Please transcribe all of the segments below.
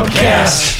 Pubcast.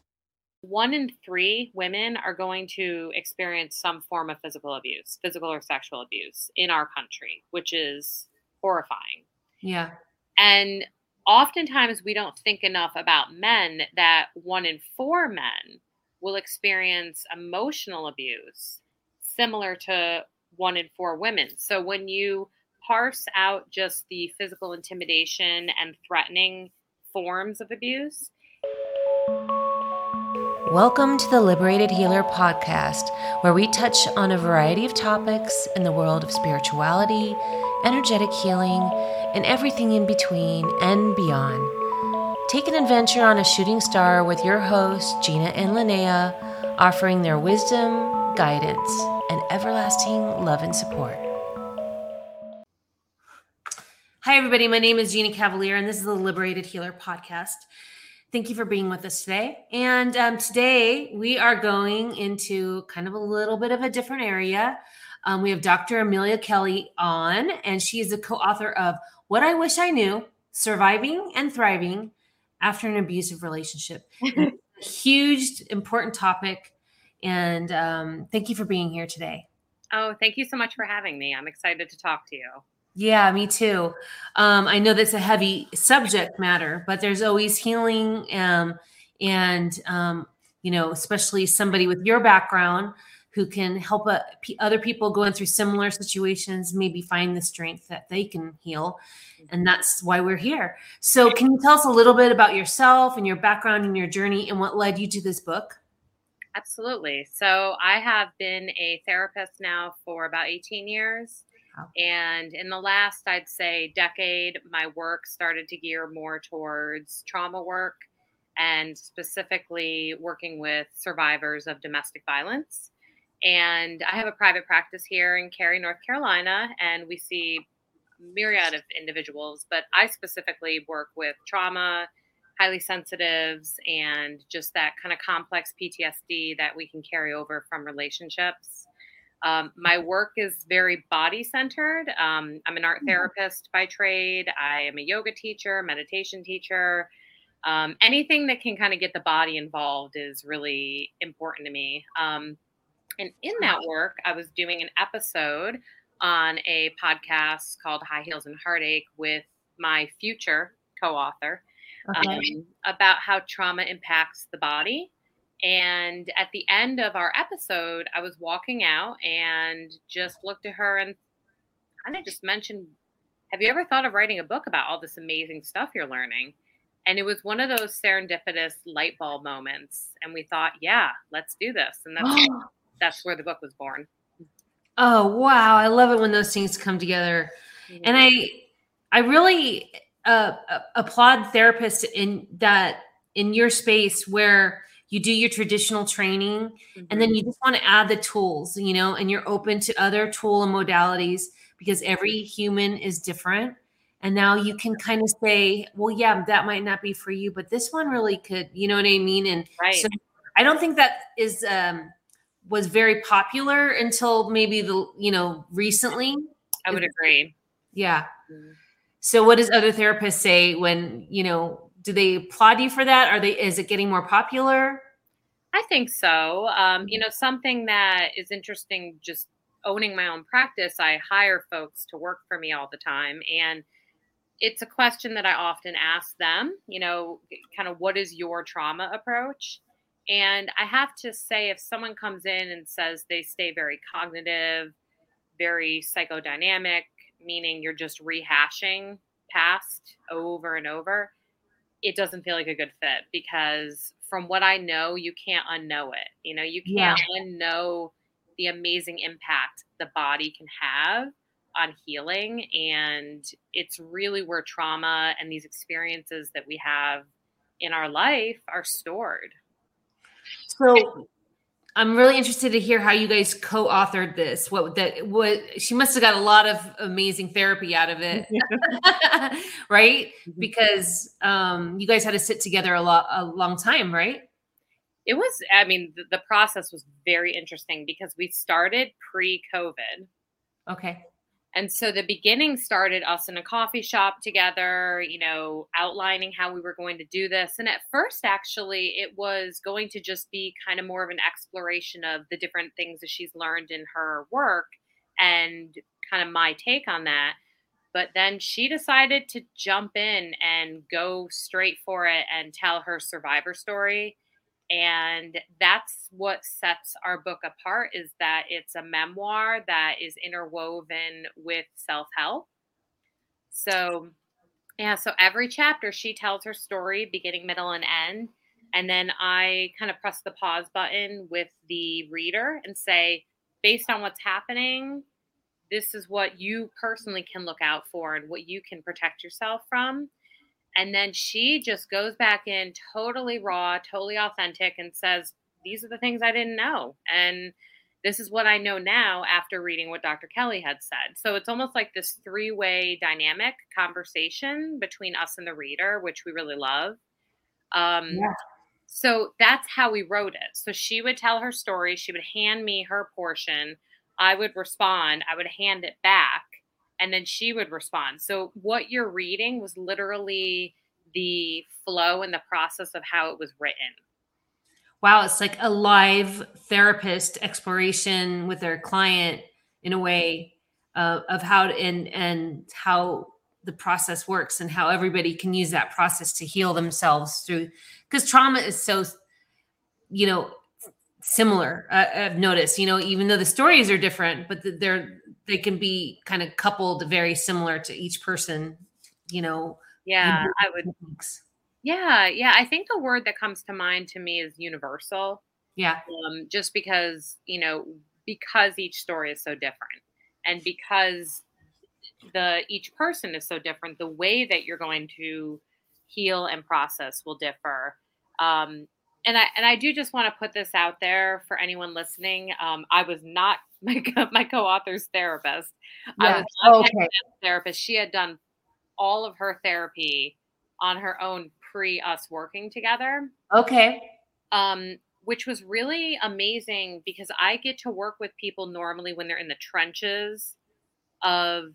One in three women are going to experience some form of physical abuse, physical or sexual abuse in our country, which is horrifying. Yeah. And oftentimes we don't think enough about men that one in four men will experience emotional abuse similar to one in four women. So when you parse out just the physical intimidation and threatening forms of abuse, Welcome to the Liberated Healer podcast, where we touch on a variety of topics in the world of spirituality, energetic healing, and everything in between and beyond. Take an adventure on a shooting star with your hosts, Gina and Linnea, offering their wisdom, guidance, and everlasting love and support. Hi, everybody. My name is Gina Cavalier, and this is the Liberated Healer podcast. Thank you for being with us today. And um, today we are going into kind of a little bit of a different area. Um, we have Dr. Amelia Kelley on, and she is the co author of What I Wish I Knew Surviving and Thriving After an Abusive Relationship. Huge, important topic. And um, thank you for being here today. oh, thank you so much for having me. I'm excited to talk to you. Yeah, me too. Um, I know that's a heavy subject matter, but there's always healing, um, and um, you know, especially somebody with your background who can help uh, p- other people going through similar situations, maybe find the strength that they can heal, and that's why we're here. So, can you tell us a little bit about yourself and your background and your journey, and what led you to this book? Absolutely. So I have been a therapist now for about 18 years. And in the last, I'd say, decade, my work started to gear more towards trauma work and specifically working with survivors of domestic violence. And I have a private practice here in Cary, North Carolina, and we see myriad of individuals, but I specifically work with trauma, highly sensitives, and just that kind of complex PTSD that we can carry over from relationships. Um, my work is very body centered. Um, I'm an art therapist by trade. I am a yoga teacher, meditation teacher. Um, anything that can kind of get the body involved is really important to me. Um, and in that work, I was doing an episode on a podcast called High Heels and Heartache with my future co author Okay. um, about how trauma impacts the body. And at the end of our episode, I was walking out and just looked at her and kind of just mentioned, Have you ever thought of writing a book about all this amazing stuff you're learning? And it was one of those serendipitous light bulb moments. And we thought, Yeah, let's do this. And that's, that's where the book was born. Oh wow, I love it when those things come together. And I I really uh, applaud therapists in that in your space where you do your traditional training and then you just want to add the tools, you know, and you're open to other tool and modalities because every human is different. And now you can kind of say, well, yeah, that might not be for you, but this one really could, you know what I mean? And Right. so I don't think that is um was very popular until maybe the you know recently. I would agree. Yeah. Mhm. So what does other therapists say when, you know, do they applaud you for that? Are they is it getting more popular? I think so. Um, you know, something that is interesting, just owning my own practice, I hire folks to work for me all the time. And it's a question that I often ask them, you know, kind of what is your trauma approach? And I have to say, if someone comes in and says they stay very cognitive, very psychodynamic, meaning you're just rehashing past over and over, it doesn't feel like a good fit because from what I know, you can't unknow it. You know, you can't yeah. unknow the amazing impact the body can have on healing. And it's really where trauma and these experiences that we have in our life are stored. So I'm really interested to hear how you guys co-authored this. What that what she must have got a lot of amazing therapy out of it. right? Mm-hmm. Because um you guys had to sit together a lot a long time, right? It was I mean the, the process was very interesting because we started pre-COVID. Okay. And so the beginning started us in a coffee shop together, you know, outlining how we were going to do this. And at first, actually, it was going to just be kind of more of an exploration of the different things that she's learned in her work and kind of my take on that. But then she decided to jump in and go straight for it and tell her survivor story and that's what sets our book apart is that it's a memoir that is interwoven with self-help. So yeah so every chapter she tells her story beginning middle and end. And then i kind of press the pause button with the reader and say based on what's happening this is what you personally can look out for and what you can protect yourself from and then she just goes back in totally raw, totally authentic, and says, These are the things I didn't know. And this is what I know now after reading what Dr. Kelley had said. So it's almost like this three way dynamic conversation between us and the reader, which we really love. Um, yeah. So that's how we wrote it. So she would tell her story, she would hand me her portion, I would respond, I would hand it back and then she would respond. So what you're reading was literally the flow and the process of how it was written. Wow, it's like a live therapist exploration with their client in a way uh, of how and and how the process works and how everybody can use that process to heal themselves through because trauma is so you know similar uh, i've noticed you know even though the stories are different but they're they can be kind of coupled very similar to each person you know? Yeah i would yeah yeah i think the word that comes to mind to me is universal. Yeah. Um, just because you know because each story is so different and because the each person is so different the way that you're going to heal and process will differ. Um, and I and I do just want to put this out there for anyone listening. Um, I was not my my co-author's therapist. Yeah. I was okay. therapist. She had done all of her therapy on her own pre us working together. Okay. Um, which was really amazing because I get to work with people normally when they're in the trenches of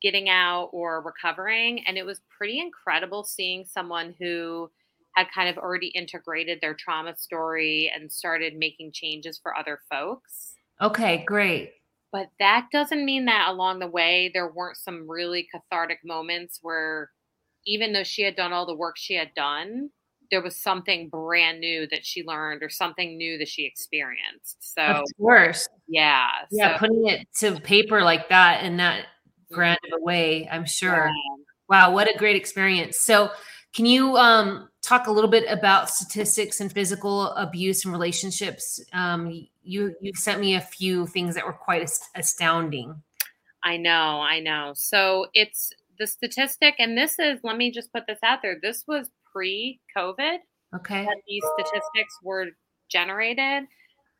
getting out or recovering, and it was pretty incredible seeing someone who had kind of already integrated their trauma story and started making changes for other folks. Okay, great. But that doesn't mean that along the way there weren't some really cathartic moments where even though she had done all the work she had done, there was something brand new that she learned or something new that she experienced. So of course. Yeah. Yeah, so, putting it to paper like that in that mm-hmm. grand of a way, I'm sure. Yeah. Wow, what a great experience. So can you um, talk a little bit about statistics and physical abuse and relationships? Um, you you sent me a few things that were quite astounding. I know, I know. So it's the statistic, and this is let me just put this out there. This was pre-COVID. Okay. these statistics were generated.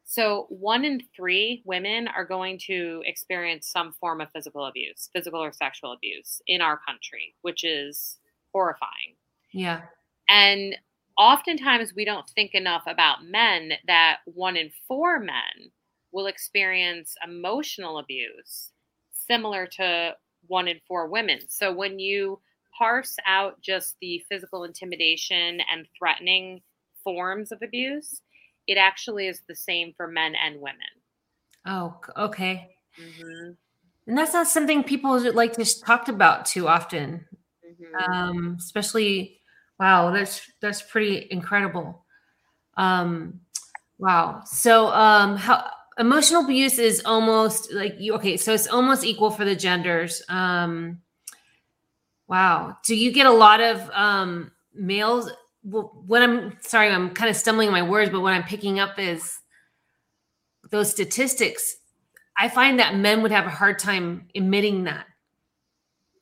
So one in three women are going to experience some form of physical abuse, physical or sexual abuse in our country, which is horrifying. Yeah. And oftentimes we don't think enough about men that one in four men will experience emotional abuse similar to one in four women. So when you parse out just the physical intimidation and threatening forms of abuse, it actually is the same for men and women. Oh, okay. Mm-hmm. And that's not something people like to talk about too often, mm-hmm. um, especially Wow, that's that's pretty incredible. Um, Wow. So, um, how emotional abuse is almost like you, okay, so it's almost equal for the genders. Um, wow. Do you get a lot of, um, males? Well, what I'm sorry, I'm kind of stumbling my words, but what I'm picking up is those statistics. I find that men would have a hard time admitting that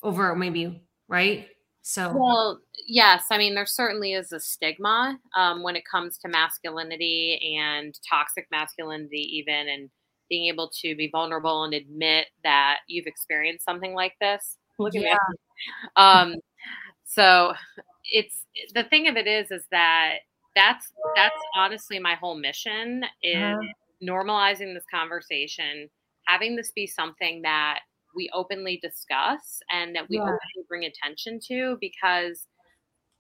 over maybe, right? So, well, yes. I mean, there certainly is a stigma um, when it comes to masculinity and toxic masculinity, even, and being able to be vulnerable and admit that you've experienced something like this. Look at yeah. me. Um, so, it's the thing of it is, is that that's that's honestly my whole mission is uh-huh. normalizing this conversation, having this be something that we openly discuss and that we yeah. openly bring attention to because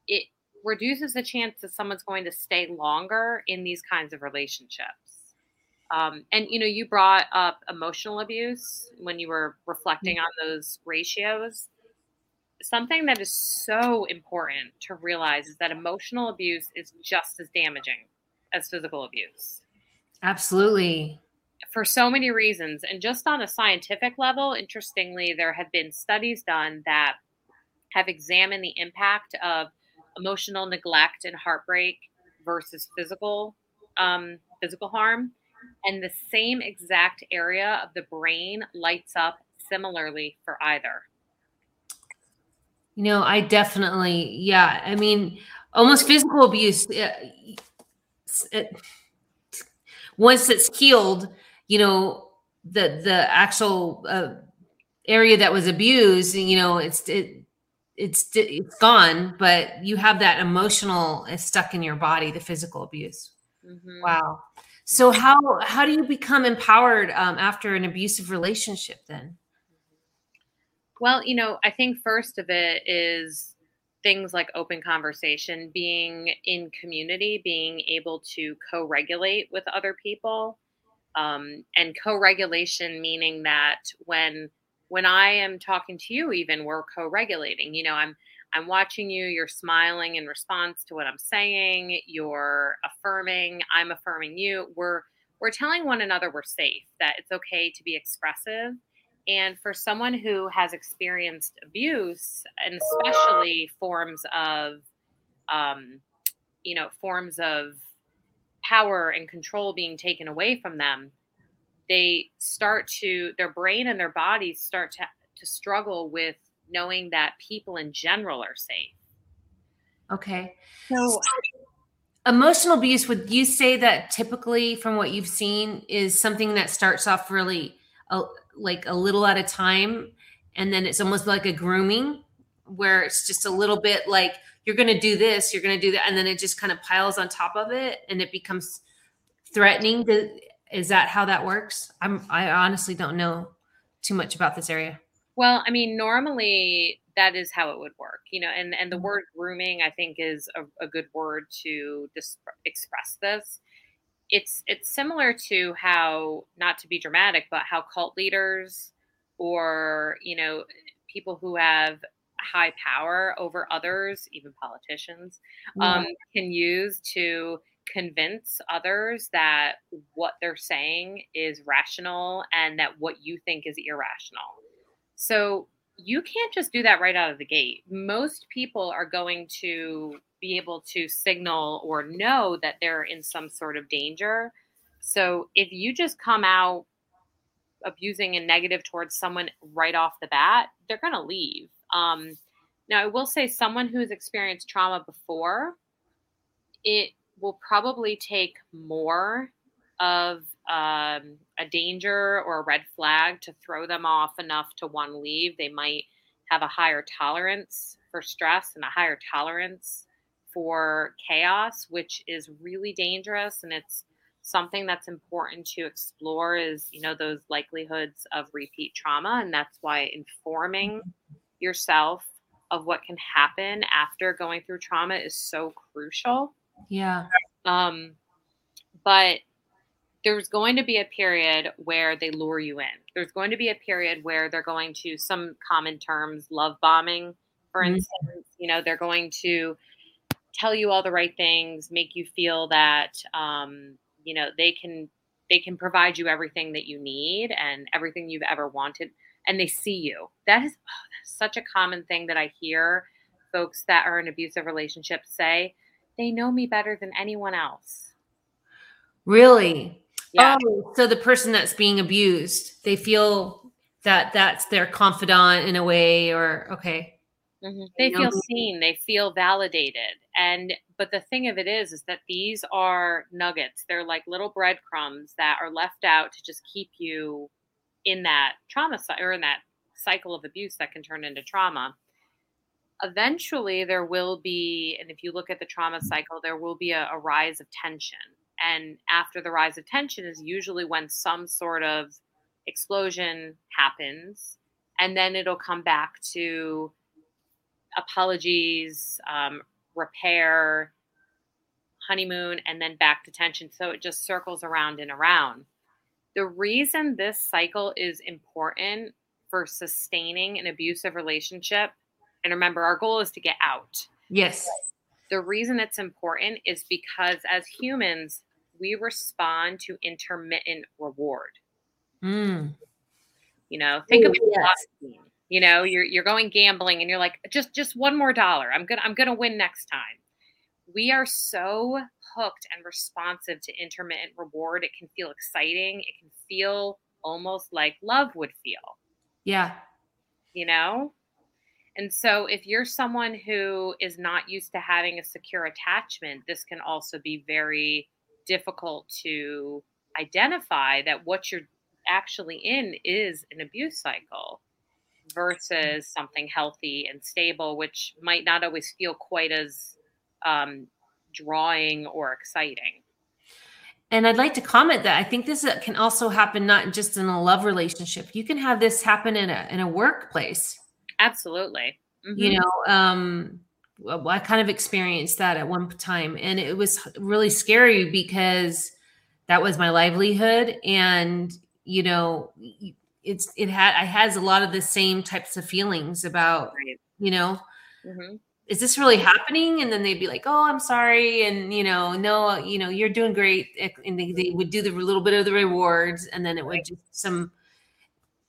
it reduces the chance that someone's going to stay longer in these kinds of relationships. Um, and you know, you brought up emotional abuse when you were reflecting mm-hmm. on those ratios. Something that is so important to realize is that emotional abuse is just as damaging as physical abuse. Absolutely for so many reasons. And just on a scientific level, interestingly, there have been studies done that have examined the impact of emotional neglect and heartbreak versus physical um, physical harm, and the same exact area of the brain lights up similarly for either. You know, I definitely, yeah. I mean, almost physical abuse. It, it, once it's healed, you know the the actual uh, area that was abused you know it's it it's it's gone but you have that emotional is stuck in your body the physical abuse. Mm-hmm. wow. So how how do you become empowered um, after an abusive relationship then? Well you know i think first of it is things like open conversation being in community being able to co-regulate with other people um, and co-regulation meaning that when when i am talking to you even we're co-regulating. You know i'm i'm watching you you're smiling in response to what i'm saying you're affirming i'm affirming you. We're we're telling one another we're safe that it's okay to be expressive. And for someone who has experienced abuse and especially forms of um, you know forms of power and control being taken away from them, they start to their brain and their bodies start to, to struggle with knowing that people in general are safe. Okay. So emotional abuse would you say that typically from what you've seen is something that starts off really uh, like a little at a time and then it's almost like a grooming where it's just a little bit like you're going to do this, you're going to do that, and then it just kind of piles on top of it, and it becomes threatening. To, is that how that works? I'm I honestly don't know too much about this area. Well, I mean, normally that is how it would work, you know, and and the mm-hmm. word grooming I think is a, a good word to dis- express this. It's it's similar to how not to be dramatic, but how cult leaders or you know people who have high power over others, even politicians, um, can use to convince others that what they're saying is rational and that what you think is irrational. So you can't just do that right out of the gate. Most people are going to be able to signal or know that they're in some sort of danger. So if you just come out abusing and negative towards someone right off the bat, they're going to leave. Um, now, I will say, someone who's experienced trauma before, it will probably take more of um, a danger or a red flag to throw them off enough to want to leave. They might have a higher tolerance for stress and a higher tolerance for chaos, which is really dangerous. And it's something that's important to explore is, you know, those likelihoods of repeat trauma. And that's why informing mm-hmm yourself of what can happen after going through trauma is so crucial. Yeah. Um, but there's going to be a period where they lure you in. There's going to be a period where they're going to some common terms, love bombing, for mm-hmm. instance. You know, they're going to tell you all the right things, make you feel that um, you know they can they can provide you everything that you need and everything you've ever wanted and they see you that is such a common thing that i hear folks that are in abusive relationships say they know me better than anyone else really yeah. oh so the person that's being abused they feel that that's their confidant in a way or okay Mm-hmm. They feel seen, they feel validated. And but the thing of it is is that these are nuggets. They're like little breadcrumbs that are left out to just keep you in that trauma or in that cycle of abuse that can turn into trauma. Eventually there will be and if you look at the trauma cycle there will be a, a rise of tension. And after the rise of tension is usually when some sort of explosion happens and then it'll come back to apologies, um, repair, honeymoon, and then back to tension. So it just circles around and around. The reason this cycle is important for sustaining an abusive relationship, and remember, our goal is to get out. Yes. The reason it's important is because as humans, we respond to intermittent reward. Mm. You know, think Ooh, about yes you know you're you're going gambling and you're like just just one more dollar i'm gonna i'm gonna win next time we are so hooked and responsive to intermittent reward it can feel exciting it can feel almost like love would feel yeah you know and so if you're someone who is not used to having a secure attachment this can also be very difficult to identify that what you're actually in is an abuse cycle versus something healthy and stable, which might not always feel quite as um, drawing or exciting. And I'd like to comment that I think this uh, can also happen not just in a love relationship. You can have this happen in a in a workplace. Absolutely. Mm-hmm. You know, um, I kind of experienced that at one time, and it was really scary because that was my livelihood, and you know, it's it had I has a lot of the same types of feelings about right. you know mm-hmm. Is this really happening? And then they'd be like oh I'm sorry. And you know no you know you're doing great. And they, they would do the little bit of the rewards and then it would just some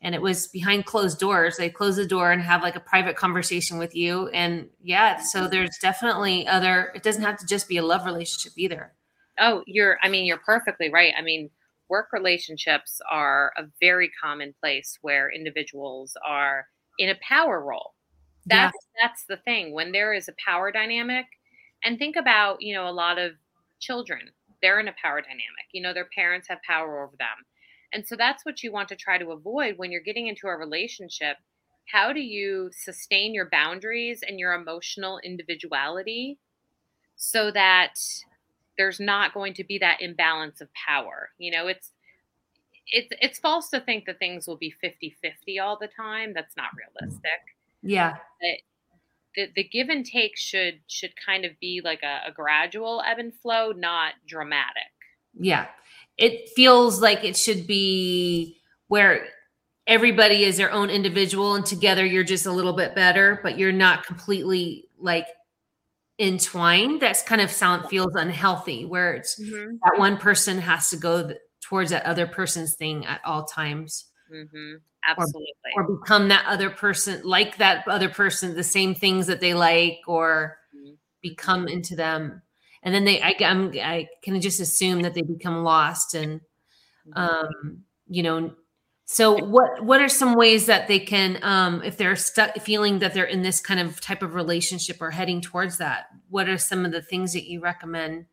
and it was behind closed doors. They close the door and have like a private conversation with you. And yeah so there's definitely other it doesn't have to just be a love relationship either. Oh you're i mean you're perfectly right. I mean work relationships are a very common place where individuals are in a power role. That's yeah. that's the thing. When there is a power dynamic, and think about, you know, a lot of children, they're in a power dynamic. You know, their parents have power over them. And so that's what you want to try to avoid when you're getting into a relationship. How do you sustain your boundaries and your emotional individuality so that there's not going to be that imbalance of power. You know, it's it's it's false to think that things will be 50-50 all the time. That's not mm. realistic. Yeah. But the, the give and take should should kind of be like a, a gradual ebb and flow, not dramatic. Yeah. It feels like it should be where everybody is their own individual and together you're just a little bit better, but you're not completely like entwined that's kind of sound feels unhealthy where it's mm-hmm. that one person has to go th- towards that other person's thing at all times mm-hmm. Absolutely or, or, become that other person like that other person the same things that they like or mm-hmm. become into them and then they I, I'm, I can just assume that they become lost and mm-hmm. um you know so what what are some ways that they can um, if they're stuck feeling that they're in this kind of type of relationship or heading towards that, what are some of the things that you recommend?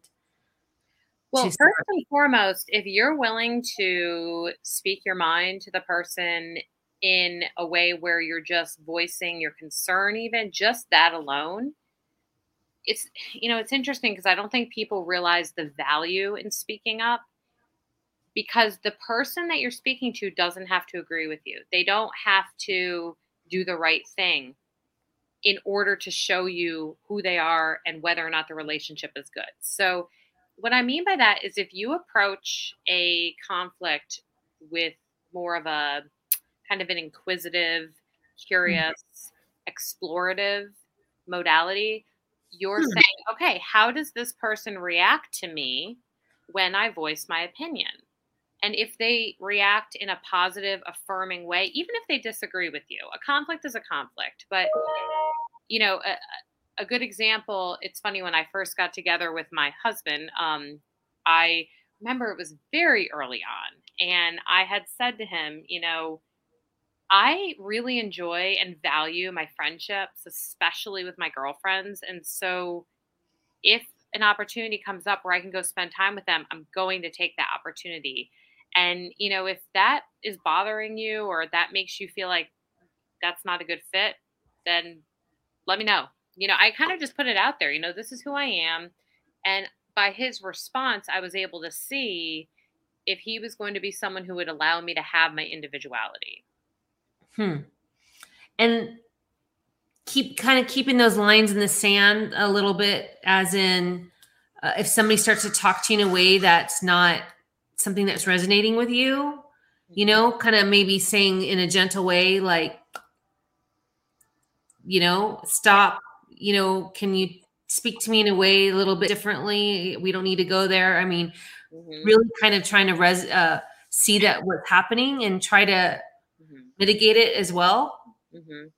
Well, first and foremost, if you're willing to speak your mind to the person in a way where you're just voicing your concern even just that alone it's you know it's interesting because i don't think people realize the value in speaking up because the person that you're speaking to doesn't have to agree with you. They don't have to do the right thing in order to show you who they are and whether or not the relationship is good. So, what I mean by that is if you approach a conflict with more of a kind of an inquisitive, curious, explorative modality, you're hmm. saying, okay, how does this person react to me when I voice my opinion. And if they react in a positive, affirming way, even if they disagree with you, a conflict is a conflict. But, you know, a, a good example, it's funny when I first got together with my husband, um, I remember it was very early on. And I had said to him, you know, I really enjoy and value my friendships, especially with my girlfriends. And so if an opportunity comes up where I can go spend time with them, I'm going to take that opportunity. And, you know, if that is bothering you or that makes you feel like that's not a good fit, then let me know. You know, I kind of just put it out there, you know, this is who I am. And by his response, I was able to see if he was going to be someone who would allow me to have my individuality. Hmm. And keep kind of keeping those lines in the sand a little bit, as in, uh, if somebody starts to talk to you in a way that's not something that's resonating with you, you know, kind of maybe saying in a gentle way, like, you know, stop, you know, can you speak to me in a way a little bit differently? We don't need to go there. I mean, mm-hmm. really kind of trying to res- uh, see that what's happening and try to mm-hmm. mitigate it as well. Mm-hmm.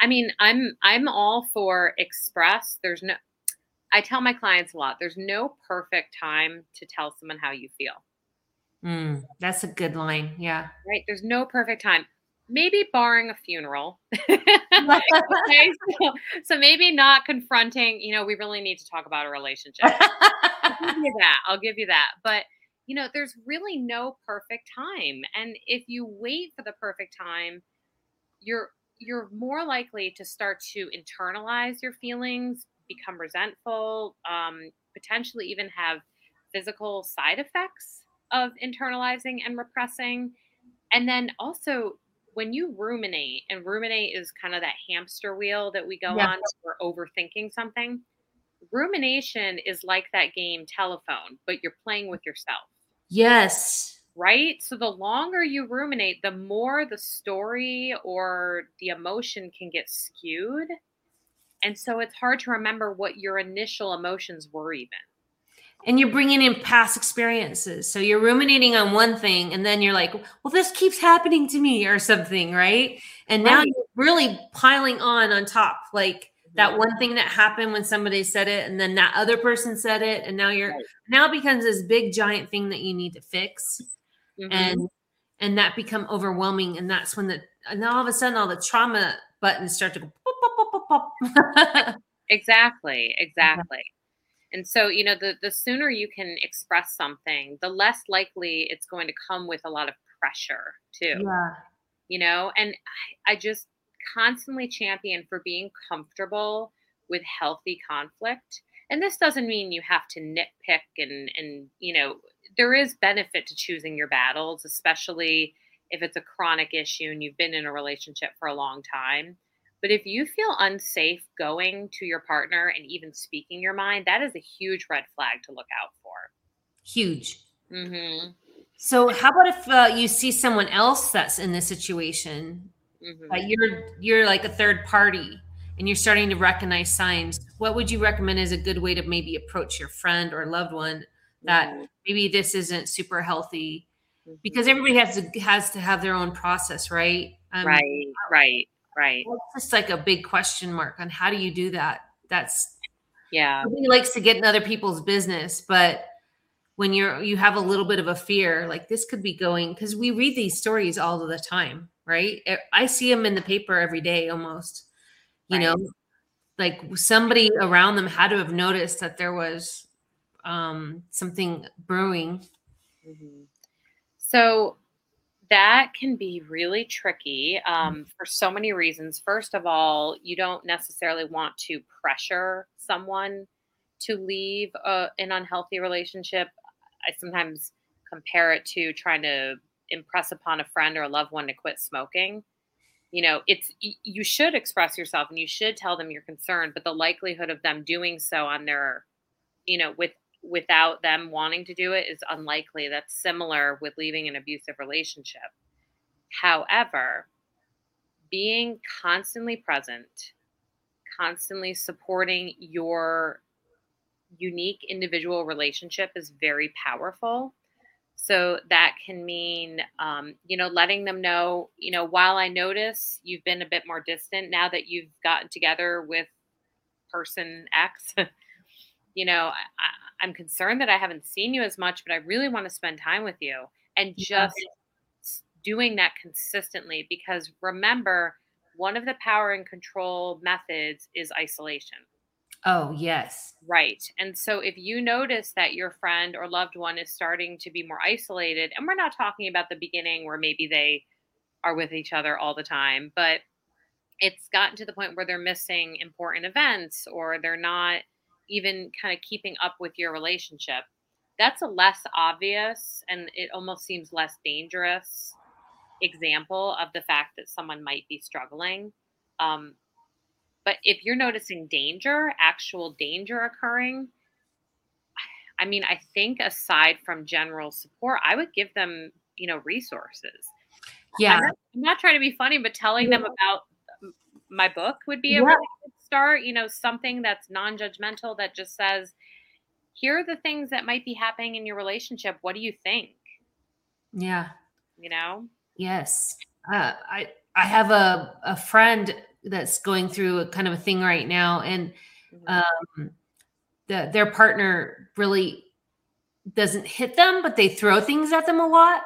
I mean, I'm I'm all for express. There's no I tell my clients a lot, there's no perfect time to tell someone how you feel. Mm, that's a good line. Yeah. Right. There's no perfect time. Maybe barring a funeral. okay, so, so, maybe not confronting, you know, we really need to talk about a relationship. I'll give you that. I'll give you that. But you know, there's really no perfect time. And if you wait for the perfect time, you're you're more likely to start to internalize your feelings, become resentful, um, potentially even have physical side effects of internalizing and repressing. And then also, when you ruminate, and ruminate is kind of that hamster wheel that we go yeah. on for overthinking something. Rumination is like that game telephone, but you're playing with yourself. Yes right? So the longer you ruminate, the more the story or the emotion can get skewed. And so it's hard to remember what your initial emotions were, even. And you're bringing in past experiences. So you're ruminating on one thing, and then you're like, well, this keeps happening to me, or something, right? And now right. you're really piling on on top. Like, that one thing that happened when somebody said it and then that other person said it and now you're right. now becomes this big giant thing that you need to fix mm-hmm. and and that become overwhelming and that's when the and all of a sudden all the trauma buttons start to go pop, pop, pop, pop, exactly exactly and so you know the the sooner you can express something the less likely it's going to come with a lot of pressure too. Yeah. You know and I, I just constantly champion for being comfortable with healthy conflict. And this doesn't mean you have to nitpick and and you know there is benefit to choosing your battles, especially if it's a chronic issue and you've been in a relationship for a long time. But if you feel unsafe going to your partner and even speaking your mind, that is a huge red flag to look out for. Huge. Mm-hmm. So, how about if uh, you see someone else that's in this situation? Mm-hmm. Uh, you're you're like a third party, and you're starting to recognize signs. What would you recommend as a good way to maybe approach your friend or loved one that mm-hmm. maybe this isn't super healthy mm-hmm. because everybody has to has to have their own process, right? Um, right, right, right. It's just like a big question mark on how do you do that? That's yeah. He likes to get in other people's business, but when you're you have a little bit of a fear, like this could be going because we read these stories all of the time, right? I see them in the paper every day almost. You right. know, like somebody around them had to have noticed that there was um, something brewing. Mm-hmm. So that can be really tricky um, mm-hmm. for so many reasons. First of all, you don't necessarily want to pressure someone to leave a, an unhealthy relationship. I sometimes compare it to trying to impress upon a friend or a loved one to quit smoking. You know, it's you should express yourself and you should tell them you're concerned, but the likelihood of them doing so on their, you know, with without them wanting to do it is unlikely. That's similar with leaving an abusive relationship. However, being constantly present, constantly supporting your unique individual relationship is very powerful. So that can mean, um, you know, letting them know, you know, while I notice you've been a bit more distant now that you've gotten together with person X, you know, I, am concerned that I haven't seen you as much, but I really want to spend time with you. And just doing that consistently because remember, one of the power and control methods is isolation. Oh, yes. Right. And so if you notice that your friend or loved one is starting to be more isolated, and we're not talking about the beginning where maybe they are with each other all the time, but it's gotten to the point where they're missing important events or they're not even kind of keeping up with your relationship. That's a less obvious and it almost seems less dangerous example of the fact that someone might be struggling. Um, but if you're noticing danger, actual danger occurring, I mean, I think aside from general support, I would give them, you know, resources. Yeah. I'm not, I'm not trying to be funny, but telling yeah. them about my book would be a yeah. really good start. You know, something that's non judgmental that just says, here are the things that might be happening in your relationship. What do you think? Yeah. You know? Yes. Uh, I, I have a, a friend that's going through a kind of a thing right now, and mm-hmm. um, the, their partner really doesn't hit them, but they throw things at them a lot,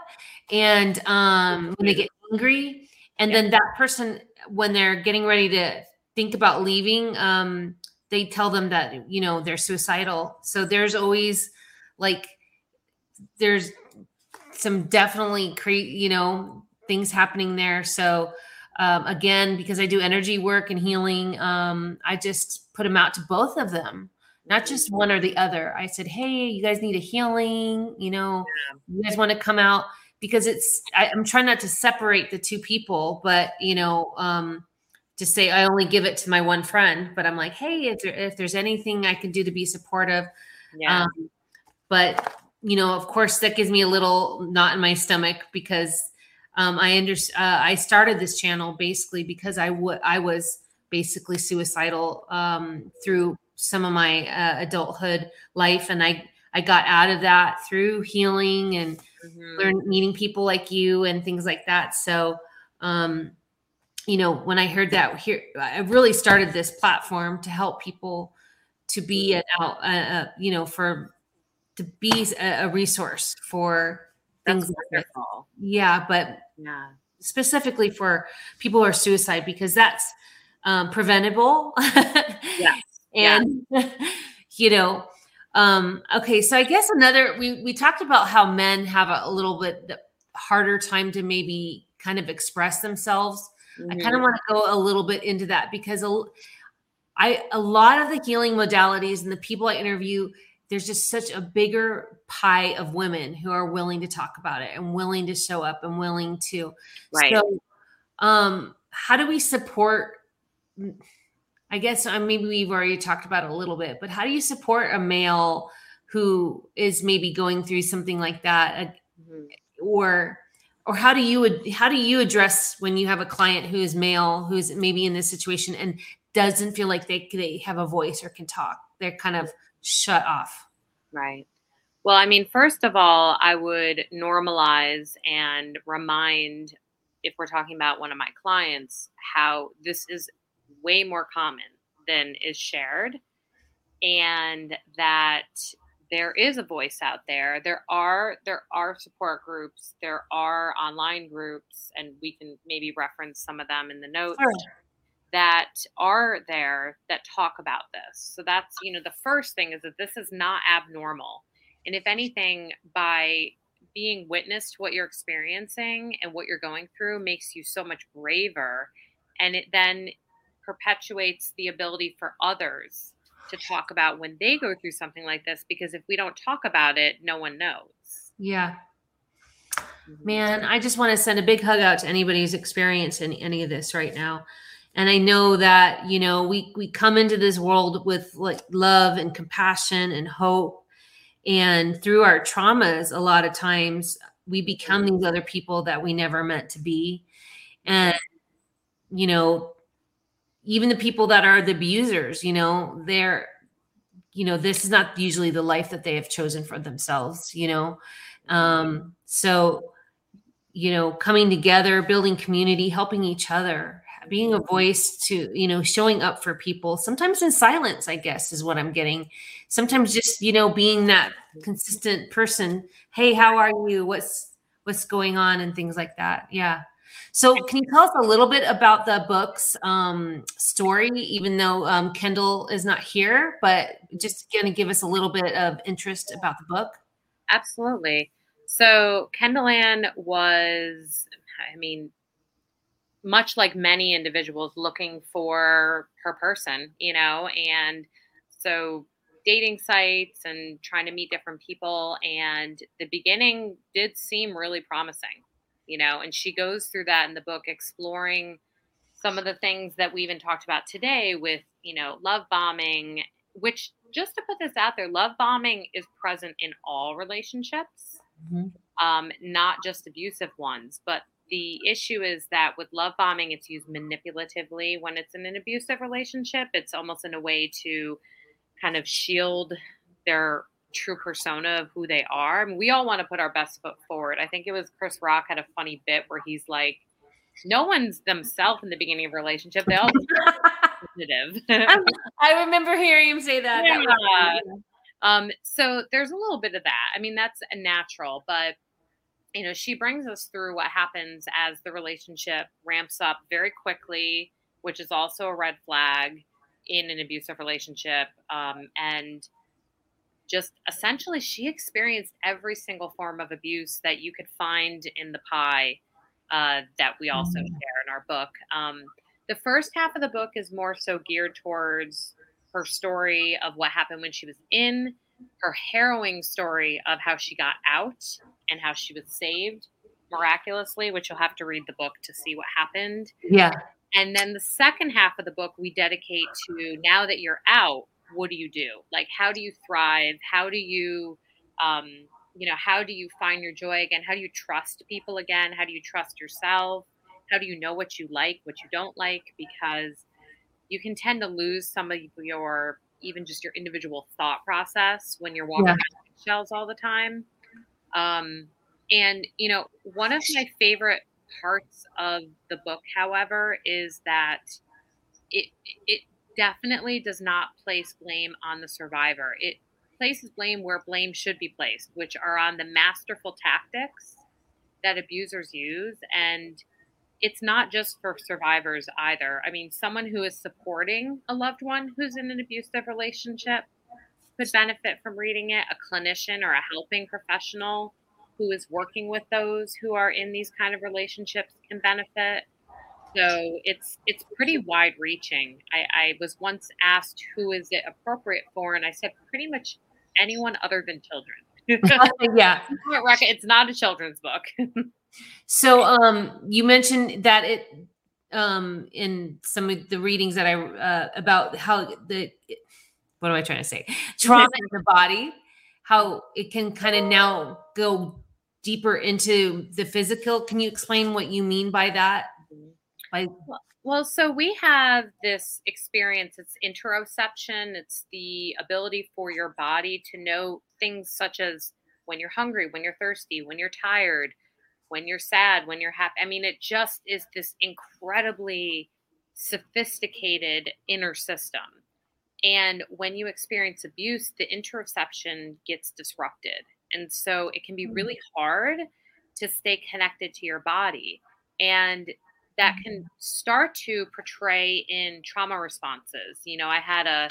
and um, when they get angry, and yeah. then that person when they're getting ready to think about leaving, um, they tell them that you know they're suicidal. So there's always like there's some definitely create you know things happening there. So um, again, because I do energy work and healing, um, I just put them out to both of them, not just one or the other. I said, Hey, you guys need a healing, you know, you guys want to come out because it's, I, am trying not to separate the two people, but you know, um, just say I only give it to my one friend, but I'm like, Hey, if, there, if there's anything I can do to be supportive, yeah. Um, but you know, of course that gives me a little knot in my stomach because um, I under, uh, I started this channel basically because I would I was basically suicidal um, through some of my uh, adulthood life, and I I got out of that through healing and mm-hmm. learn meeting people like you and things like that. So, um, you know, when I heard that here, I really started this platform to help people to be an out, uh, uh, you know, for to be a, a resource for things like yeah but yeah. specifically for people who are suicide because that's um, preventable. Yeah. And yeah. you know um okay so i guess another we we talked about how men have a, a little bit harder time to maybe kind of express themselves mm-hmm. i kind of want to go a little bit into that because a, I, a lot of the healing modalities and the people i interview there's just such a bigger pie of women who are willing to talk about it and willing to show up and willing to right so um how do we support i guess uh, maybe we've already talked about a little bit but how do you support a male who is maybe going through something like that mm-hmm. or or how do you how do you address when you have a client who is male who's maybe in this situation and doesn't feel like they they have a voice or can talk they're kind of shut off. Right. Well, I mean, first of all, I would normalize and remind, if we're talking about one of my clients, how this is way more common than is shared, and that there is a voice out there. There are there are support groups, there are online groups, and we can maybe reference some of them in the notes. Sure that are there that talk about this. So that's, you know, the first thing is that this is not abnormal. And if anything, by being witness to what you're experiencing and what you're going through makes you so much braver. And it then perpetuates the ability for others to talk about when they go through something like this. Because if we don't talk about it, no one knows. Yeah. Mm-hmm. Man, I just want to send a big hug out to anybody who's experiencing any of this right now and i know that you know we we come into this world with like love and compassion and hope and through our traumas a lot of times we become these other people that we never meant to be and you know even the people that are the abusers you know they're you know this is not usually the life that they have chosen for themselves you know? Um so you know coming together building community helping each other being a voice to you know showing up for people sometimes in silence i guess is what i'm getting. Sometimes just you know being that consistent person hey how are you? What's what's going on? and things like that. Yeah so, can you tell us a little bit about the book's um, story, even though um, Kendall is not here, but just going to give us a little bit of interest about the book? Absolutely. So, Kendall Ann was, I mean, much like many individuals looking for her person, you know, and so dating sites and trying to meet different people. And the beginning did seem really promising you know, and she goes through that in the book, exploring some of the things that we even talked about today with, you know, love bombing, which just to put this out there, love bombing is present in all relationships, mm-hmm. um, not just abusive ones. But the issue is that with love bombing, it's used manipulatively when it's in an abusive relationship. It's almost in a way to kind of shield their true persona of who they are. I mean, we all want to put our best foot forward. I think it was Chris Rock had a funny bit where he's like, no one's themselves in the beginning of a relationship. They all positive. I remember hearing him say that. Yeah. Um, so there's a little bit of that. I mean, that's a natural, but you know, she brings us through what happens as the relationship ramps up very quickly, which is also a red flag in an abusive relationship. Um, and just essentially she experienced every single form of abuse that you could find in the pie uh, that we also mm-hmm. share in our book. Um, the first half of the book is more so geared towards her story of what happened when she was in, her harrowing story of how she got out and how she was saved miraculously, which you'll have to read the book to see what happened. Yeah. And then the second half of the book we dedicate to now that you're out, what do you do? Like, how do you thrive? How do you, um, you know, how do you find your joy again? How do you trust people again? How do you trust yourself? How do you know what you like, what you don't like? Because you can tend to lose some of your, even just your individual thought process when you're walking yeah. shells all the time. Um, and, you know, one of my favorite parts of the book, however, is that it, it definitely does not place blame on the survivor. It places blame where blame should be placed, which are on the masterful tactics that abusers use. And it's not just for survivors either. I mean, someone who is supporting a loved one who's in an abusive relationship could benefit from reading it. A clinician or a helping professional who is working with those who are in these kind of relationships can benefit. So it's it's pretty wide reaching. I, I was once asked who is it appropriate for, and I said pretty much anyone other than children. yeah, it's not a children's book. so um, you mentioned that it um, in some of the readings that I uh, about how the what am I trying to say trauma in the body, how it can kind of now go deeper into the physical. Can you explain what you mean by that? Well, so we have this experience. It's interoception. It's the ability for your body to know things such as when you're hungry, when you're thirsty, when you're tired, when you're sad, when you're happy. I mean, it just is this incredibly sophisticated inner system. And when you experience abuse, the interoception gets disrupted. And so it can be mm. really hard to stay connected to your body. And that can mm-hmm. start to portray in trauma responses. You know, I had a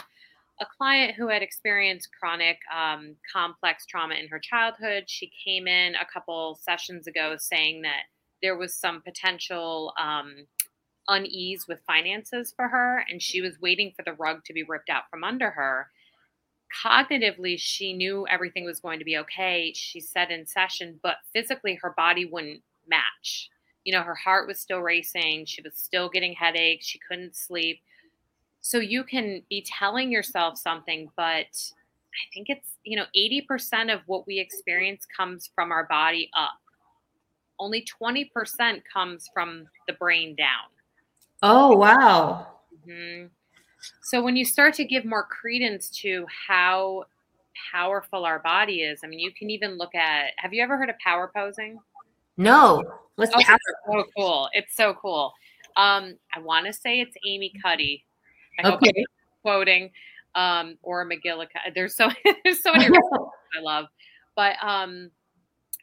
a client who had experienced chronic um, complex trauma in her childhood. She came in a couple sessions ago saying that there was some potential um, unease with finances for her, and she was waiting for the rug to be ripped out from under her. Cognitively, she knew everything was going to be okay. She said in session, but physically, her body wouldn't match you know, her heart was still racing. She was still getting headaches. She couldn't sleep. So you can be telling yourself something, but I think it's, you know, 80% of what we experience comes from our body up. Only 20% comes from the brain down. Oh, wow. Mm-hmm. So when you start to give more credence to how powerful our body is, I mean, you can even look at. Have you ever heard of power posing? No. Let's oh, so cool. It's so cool. Um, I want to say it's Amy Cuddy. I okay. I'm quoting um, or McGillicuddy. There's so there's so many I love, but um,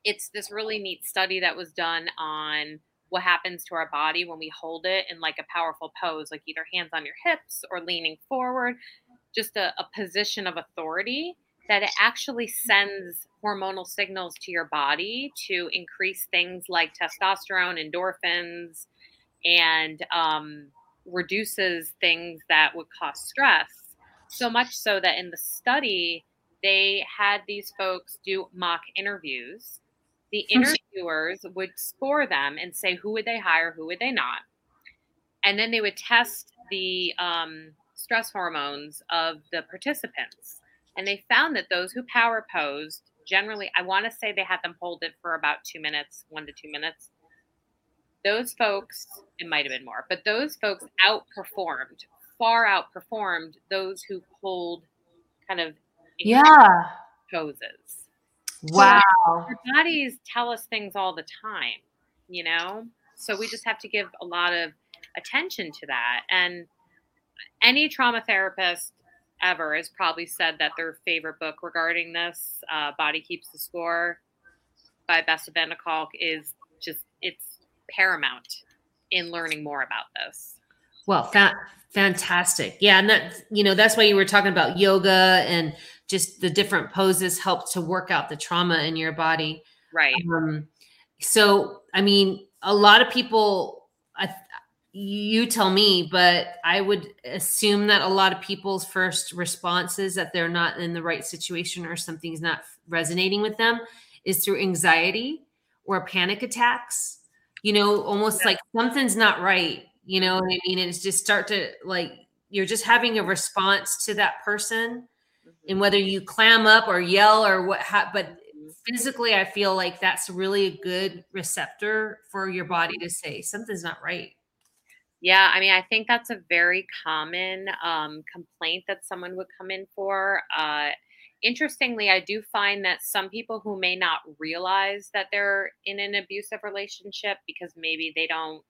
it's this really neat study that was done on what happens to our body when we hold it in like a powerful pose, like either hands on your hips or leaning forward, just a, a position of authority. That it actually sends hormonal signals to your body to increase things like testosterone, endorphins, and um, reduces things that would cause stress. So much so that in the study, they had these folks do mock interviews. The interviewers would score them and say who would they hire, who would they not. And then they would test the um, stress hormones of the participants. And they found that those who power posed generally, I want to say they had them hold it for about two minutes, one to two minutes. Those folks, it might have been more, but those folks outperformed, far outperformed those who hold kind of yeah poses. Wow. So our bodies tell us things all the time, you know? So we just have to give a lot of attention to that. And any trauma therapist ever has probably said that their favorite book regarding this, uh, Body Keeps the Score by Bessel van der Kolk, is just, it's paramount in learning more about this. Well, fa- fantastic. Yeah. And that, you know, that's why you were talking about yoga and just the different poses help to work out the trauma in your body. Right. Um, so, I mean, a lot of people, I, you tell me, but I would assume that a lot of people's first response is that they're not in the right situation or something's not resonating with them is through anxiety or panic attacks. You know, almost yeah. like something's not right. You know what I mean? And it's just start to like you're just having a response to that person, mm-hmm. and whether you clam up or yell or what, ha- but mm-hmm. physically, I feel like that's really a good receptor for your body to say something's not right. Yeah, I mean, I think that's a very common um, complaint that someone would come in for. Uh, interestingly, I do find that some people who may not realize that they're in an abusive relationship because maybe they don't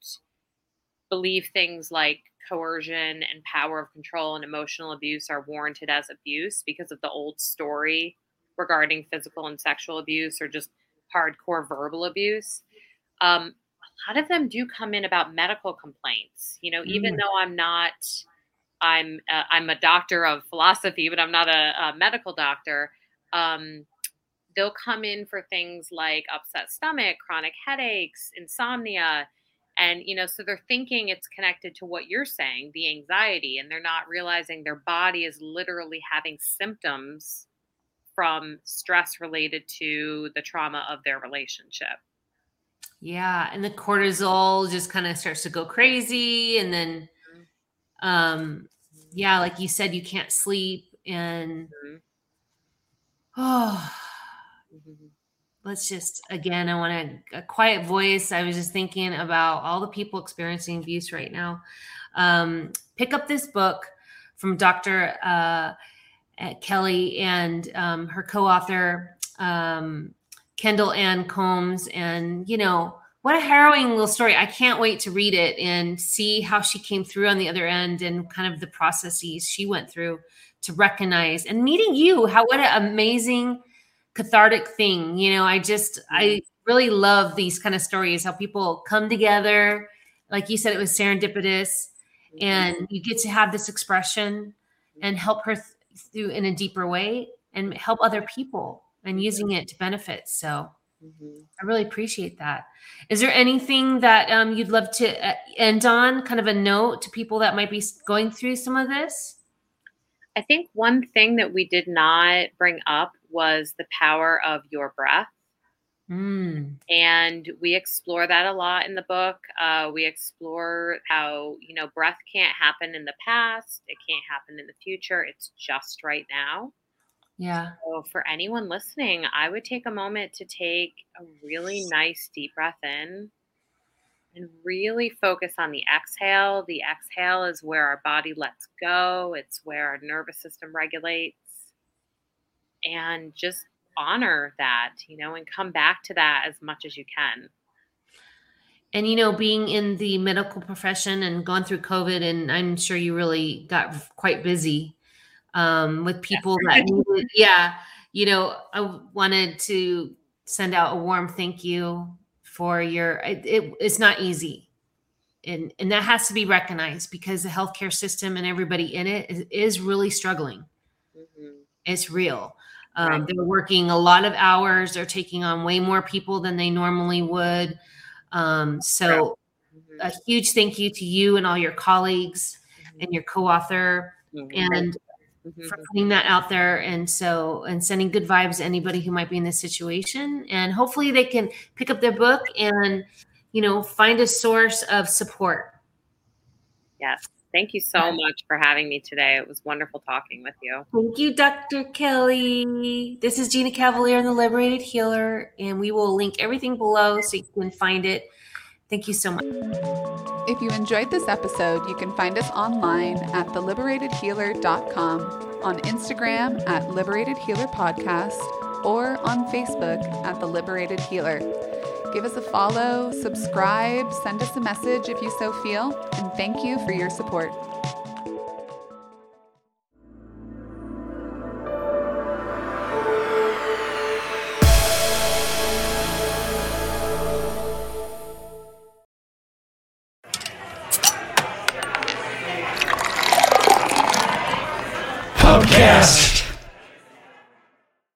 believe things like coercion and power of control and emotional abuse are warranted as abuse because of the old story regarding physical and sexual abuse or just hardcore verbal abuse. Um, lot of them do come in about medical complaints. You know, even mm. though I'm not, I'm uh, I'm a doctor of philosophy, but I'm not a, a medical doctor. Um, they'll come in for things like upset stomach, chronic headaches, insomnia, and you know, so they're thinking it's connected to what you're saying, the anxiety, and they're not realizing their body is literally having symptoms from stress related to the trauma of their relationship. Yeah, and the cortisol just kind of starts to go crazy and then mm-hmm. um yeah, like you said you can't sleep and oh let's just again I want a, a quiet voice. I was just thinking about all the people experiencing abuse right now. Um pick up this book from Dr. Uh, Kelley and um, her co-author um, Kendall Ann Combs. And, you know, what a harrowing little story. I can't wait to read it and see how she came through on the other end and kind of the processes she went through to recognize and meeting you. How what an amazing cathartic thing. You know, I just I really love these kind of stories, how people come together. Like you said, it was serendipitous, and mm-hmm. you get to have this expression and help her th- through in a deeper way and help other people and using it to benefit. So mm-hmm. I really appreciate that. Is there anything that um, you'd love to uh, end on, kind of a note to people that might be going through some of this? I think one thing that we did not bring up was the power of your breath. Mm. And we explore that a lot in the book. Uh, we explore how, you know, breath can't happen in the past, it can't happen in the future. It's just right now. Yeah. So for anyone listening, I would take a moment to take a really nice deep breath in and really focus on the exhale. The exhale is where our body lets go, it's where our nervous system regulates. And just honor that, you know, and come back to that as much as you can. And, you know, being in the medical profession and gone through COVID, and I'm sure you really got quite busy um, with people that needed, yeah, you know, I wanted to send out a warm thank you for your, it, it, it's not easy. And, and that has to be recognized because the healthcare system and everybody in it is, is really struggling. Mm-hmm. It's real. Um, right. They're working a lot of hours. They're taking on way more people than they normally would. Um, so, mm-hmm. a huge thank you to you and all your colleagues mm-hmm. and your co-author, mm-hmm. and mm-hmm. for putting that out there. And so, and sending good vibes to anybody who might be in this situation. And hopefully, they can pick up their book and you know find a source of support. Yes. Thank you so much for having me today. It was wonderful talking with you. Thank you, Dr. Kelley. This is Gina Cavalier and the Liberated Healer, and we will link everything below so you can find it. Thank you so much. If you enjoyed this episode, you can find us online at theliberatedhealer.com, on Instagram at Liberated Healer Podcast, or on Facebook at The Liberated Healer. Give us a follow, subscribe, send us a message if you so feel, and thank you for your support.